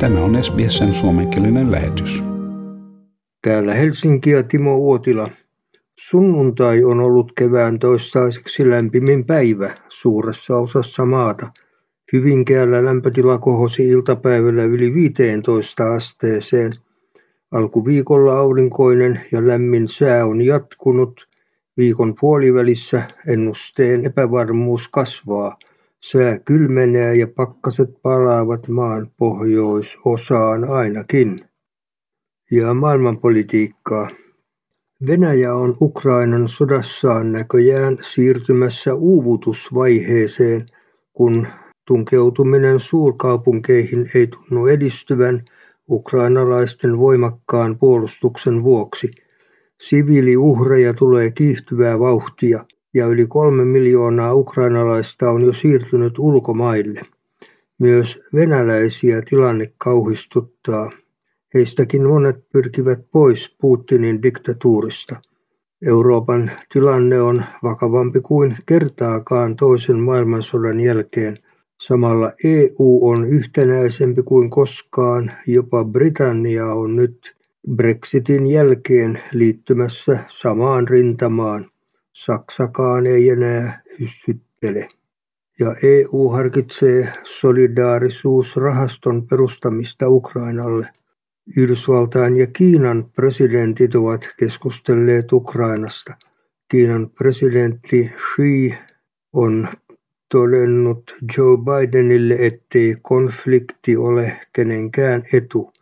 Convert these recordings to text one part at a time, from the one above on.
Tämä on SBSn suomenkielinen lähetys. Täällä Helsinki ja Timo Uotila. Sunnuntai on ollut kevään toistaiseksi lämpimin päivä suuressa osassa maata. Hyvinkäällä lämpötila kohosi iltapäivällä yli 15 asteeseen. Alkuviikolla aurinkoinen ja lämmin sää on jatkunut. Viikon puolivälissä ennusteen epävarmuus kasvaa. Sää kylmenee ja pakkaset palaavat maan pohjoisosaan ainakin. Ja maailmanpolitiikkaa. Venäjä on Ukrainan sodassaan näköjään siirtymässä uuvutusvaiheeseen, kun tunkeutuminen suurkaupunkeihin ei tunnu edistyvän ukrainalaisten voimakkaan puolustuksen vuoksi. Siviiliuhreja tulee kiihtyvää vauhtia ja yli kolme miljoonaa ukrainalaista on jo siirtynyt ulkomaille. Myös venäläisiä tilanne kauhistuttaa. Heistäkin monet pyrkivät pois Putinin diktatuurista. Euroopan tilanne on vakavampi kuin kertaakaan toisen maailmansodan jälkeen. Samalla EU on yhtenäisempi kuin koskaan, jopa Britannia on nyt Brexitin jälkeen liittymässä samaan rintamaan. Saksakaan ei enää hyssyttele. Ja EU harkitsee solidaarisuusrahaston perustamista Ukrainalle. Yhdysvaltain ja Kiinan presidentit ovat keskustelleet Ukrainasta. Kiinan presidentti Xi on todennut Joe Bidenille, ettei konflikti ole kenenkään etu.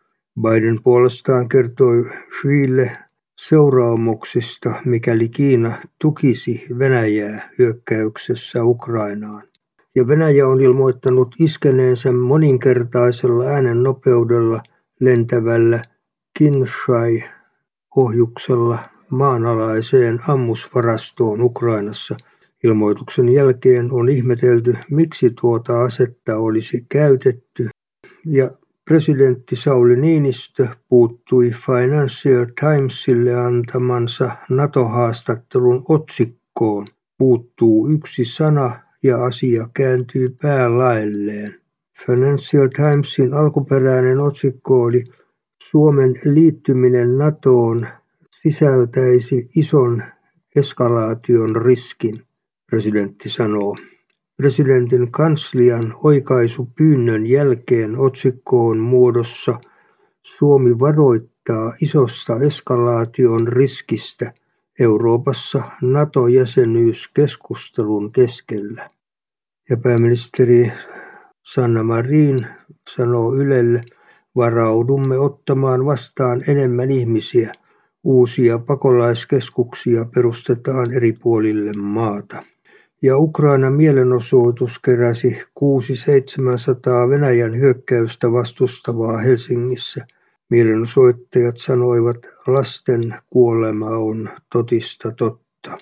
Biden puolestaan kertoi Xille seuraamuksista, mikäli Kiina tukisi Venäjää hyökkäyksessä Ukrainaan. Ja Venäjä on ilmoittanut iskeneensä moninkertaisella äänen nopeudella lentävällä Kinshai-ohjuksella maanalaiseen ammusvarastoon Ukrainassa. Ilmoituksen jälkeen on ihmetelty, miksi tuota asetta olisi käytetty, ja Presidentti Sauli Niinistö puuttui Financial Timesille antamansa NATO-haastattelun otsikkoon "Puuttuu yksi sana ja asia kääntyy päälaelleen". Financial Timesin alkuperäinen otsikko oli "Suomen liittyminen NATOon sisältäisi ison eskalaation riskin", presidentti sanoo. Presidentin kanslian oikaisupyynnön jälkeen otsikko on muodossa Suomi varoittaa isosta eskalaation riskistä Euroopassa NATO-jäsenyyskeskustelun keskellä. Ja pääministeri Sanna Marin sanoo Ylelle, varaudumme ottamaan vastaan enemmän ihmisiä. Uusia pakolaiskeskuksia perustetaan eri puolille maata ja Ukrainan mielenosoitus keräsi kuusi seitsemänsataa Venäjän hyökkäystä vastustavaa Helsingissä. Mielenosoittajat sanoivat, lasten kuolema on totista totta.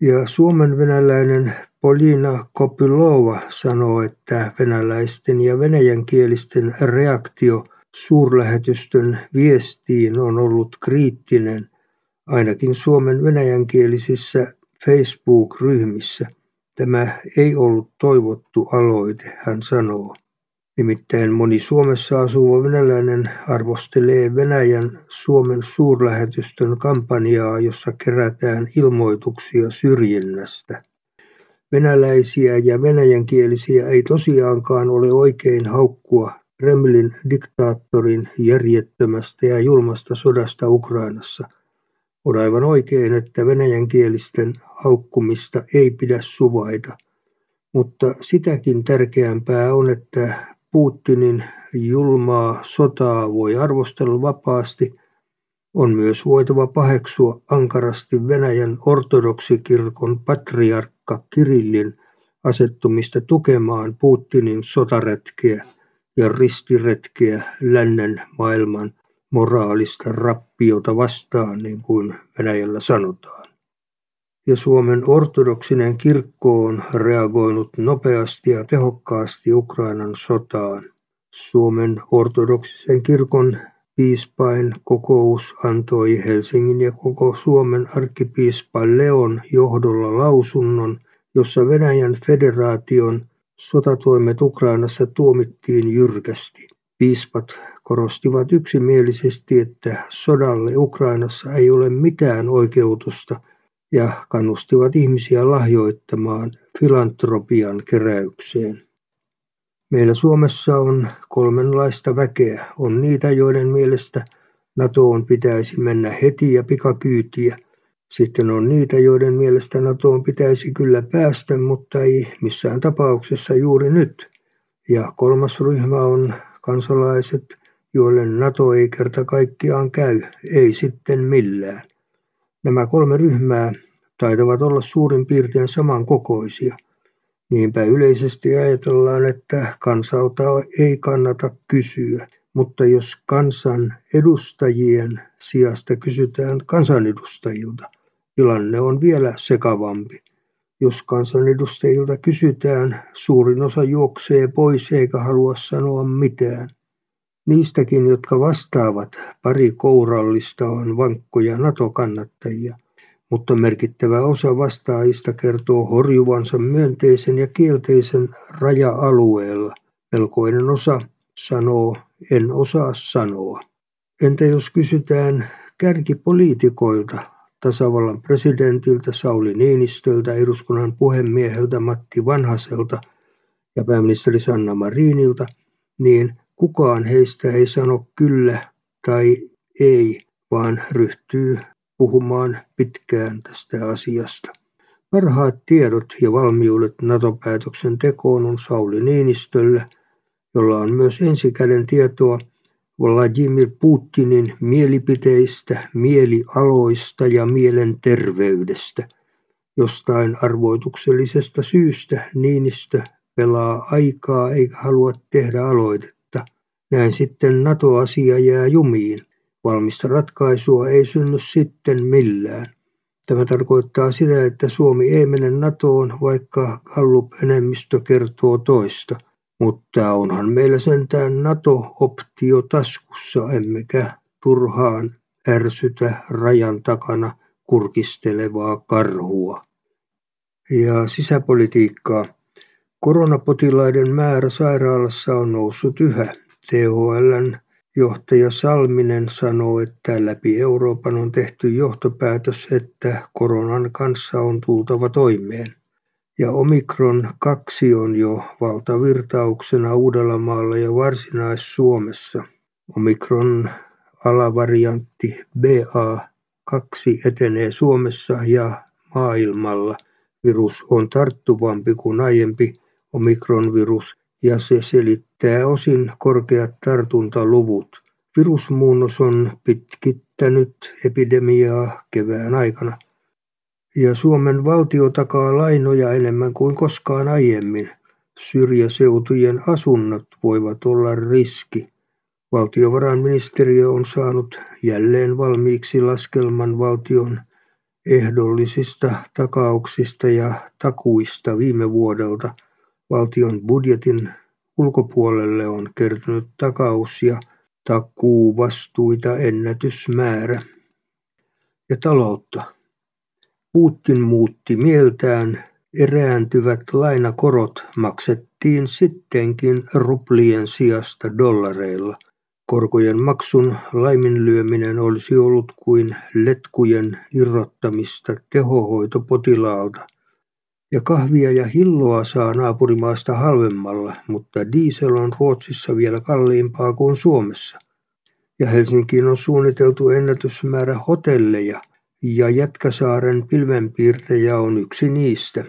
Ja suomen venäläinen Polina Kopylova sanoo, että venäläisten ja venäjänkielisten reaktio suurlähetystön viestiin on ollut kriittinen, ainakin Suomen venäjänkielisissä Facebook-ryhmissä. Tämä ei ollut toivottu aloite, hän sanoo. Nimittäin moni Suomessa asuva venäläinen arvostelee Venäjän Suomen suurlähetystön kampanjaa, jossa kerätään ilmoituksia syrjinnästä. Venäläisiä ja venäjänkielisiä ei tosiaankaan ole oikein haukkua Kremlin diktaattorin järjettömästä ja julmasta sodasta Ukrainassa – on aivan oikein, että venäjänkielisten haukkumista ei pidä suvaita, mutta sitäkin tärkeämpää on, että Putinin julmaa sotaa voi arvostella vapaasti, on myös voitava paheksua ankarasti Venäjän ortodoksikirkon patriarkka Kirillin asettumista tukemaan Putinin sotaretkeä ja ristiretkeä lännen maailman moraalista rappiota vastaan, niin kuin Venäjällä sanotaan. Ja Suomen ortodoksinen kirkko on reagoinut nopeasti ja tehokkaasti Ukrainan sotaan. Suomen ortodoksisen kirkon piispain kokous antoi Helsingin ja koko Suomen arkkipiispa Leon johdolla lausunnon, jossa Venäjän federaation sotatoimet Ukrainassa tuomittiin jyrkästi. Piispat korostivat yksimielisesti, että sodalle Ukrainassa ei ole mitään oikeutusta ja kannustivat ihmisiä lahjoittamaan filantropian keräykseen. Meillä Suomessa on kolmenlaista väkeä. On niitä, joiden mielestä NATOon pitäisi mennä heti ja pikakyytiä. Sitten on niitä, joiden mielestä NATOon pitäisi kyllä päästä, mutta ei missään tapauksessa juuri nyt. Ja kolmas ryhmä on kansalaiset, joille NATO ei kerta kaikkiaan käy, ei sitten millään. Nämä kolme ryhmää taitavat olla suurin piirtein samankokoisia. Niinpä yleisesti ajatellaan, että kansalta ei kannata kysyä, mutta jos kansan edustajien sijasta kysytään kansanedustajilta, tilanne on vielä sekavampi. Jos kansanedustajilta kysytään, suurin osa juoksee pois eikä halua sanoa mitään. Niistäkin, jotka vastaavat, pari kourallista on vankkoja NATO-kannattajia, mutta merkittävä osa vastaajista kertoo horjuvansa myönteisen ja kielteisen raja-alueella. Melkoinen osa sanoo, en osaa sanoa. Entä jos kysytään kärkipoliitikoilta, tasavallan presidentiltä Sauli Niinistöltä, eduskunnan puhemieheltä Matti Vanhaselta ja pääministeri Sanna Marinilta, niin kukaan heistä ei sano kyllä tai ei, vaan ryhtyy puhumaan pitkään tästä asiasta. Parhaat tiedot ja valmiudet NATO-päätöksen tekoon on Sauli Niinistöllä, jolla on myös ensikäden tietoa Vladimir Putinin mielipiteistä, mielialoista ja mielenterveydestä. Jostain arvoituksellisesta syystä Niinistö pelaa aikaa eikä halua tehdä aloitetta. Näin sitten NATO-asia jää jumiin. Valmista ratkaisua ei synny sitten millään. Tämä tarkoittaa sitä, että Suomi ei mene NATOon, vaikka Gallup-enemmistö kertoo toista. Mutta onhan meillä sentään NATO-optio taskussa, emmekä turhaan ärsytä rajan takana kurkistelevaa karhua. Ja sisäpolitiikkaa. Koronapotilaiden määrä sairaalassa on noussut yhä. THLn johtaja Salminen sanoo, että läpi Euroopan on tehty johtopäätös, että koronan kanssa on tultava toimeen ja Omikron kaksi on jo valtavirtauksena Uudellamaalla ja Varsinais-Suomessa. Omikron alavariantti BA2 etenee Suomessa ja maailmalla. Virus on tarttuvampi kuin aiempi omikronvirus ja se selittää osin korkeat tartuntaluvut. Virusmuunnos on pitkittänyt epidemiaa kevään aikana ja Suomen valtio takaa lainoja enemmän kuin koskaan aiemmin. Syrjäseutujen asunnot voivat olla riski. Valtiovarainministeriö on saanut jälleen valmiiksi laskelman valtion ehdollisista takauksista ja takuista viime vuodelta. Valtion budjetin ulkopuolelle on kertynyt takaus ja takuuvastuita ennätysmäärä. Ja taloutta. Putin muutti mieltään, erääntyvät lainakorot maksettiin sittenkin ruplien sijasta dollareilla. Korkojen maksun laiminlyöminen olisi ollut kuin letkujen irrottamista tehohoitopotilaalta. Ja kahvia ja hilloa saa naapurimaasta halvemmalla, mutta diesel on Ruotsissa vielä kalliimpaa kuin Suomessa. Ja Helsinkiin on suunniteltu ennätysmäärä hotelleja, ja Jätkäsaaren pilvenpiirtäjä on yksi niistä.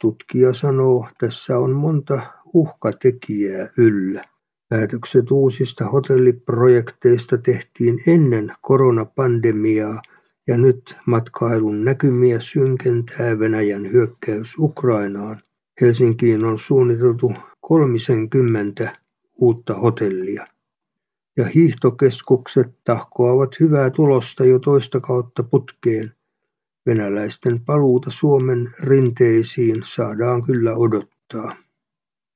Tutkija sanoo, tässä on monta uhkatekijää yllä. Päätökset uusista hotelliprojekteista tehtiin ennen koronapandemiaa ja nyt matkailun näkymiä synkentää Venäjän hyökkäys Ukrainaan. Helsinkiin on suunniteltu 30 uutta hotellia ja hiihtokeskukset tahkoavat hyvää tulosta jo toista kautta putkeen. Venäläisten paluuta Suomen rinteisiin saadaan kyllä odottaa.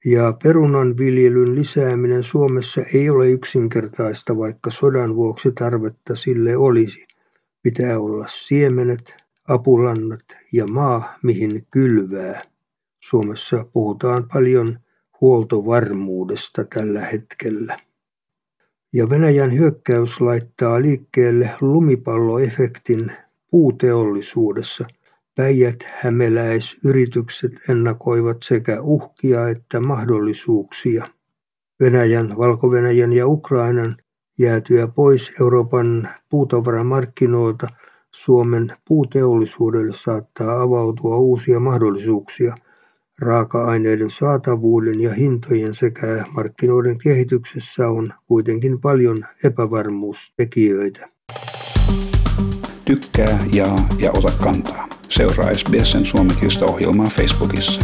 Ja perunan viljelyn lisääminen Suomessa ei ole yksinkertaista, vaikka sodan vuoksi tarvetta sille olisi. Pitää olla siemenet, apulannat ja maa, mihin kylvää. Suomessa puhutaan paljon huoltovarmuudesta tällä hetkellä. Ja Venäjän hyökkäys laittaa liikkeelle lumipalloefektin puuteollisuudessa. Päijät-hämeläisyritykset ennakoivat sekä uhkia että mahdollisuuksia. Venäjän, valko ja Ukrainan jäätyä pois Euroopan puutavaramarkkinoilta Suomen puuteollisuudelle saattaa avautua uusia mahdollisuuksia raaka-aineiden saatavuuden ja hintojen sekä markkinoiden kehityksessä on kuitenkin paljon epävarmuustekijöitä. Tykkää, jaa ja ota kantaa. Seuraa SBSn suomenkielistä ohjelmaa Facebookissa.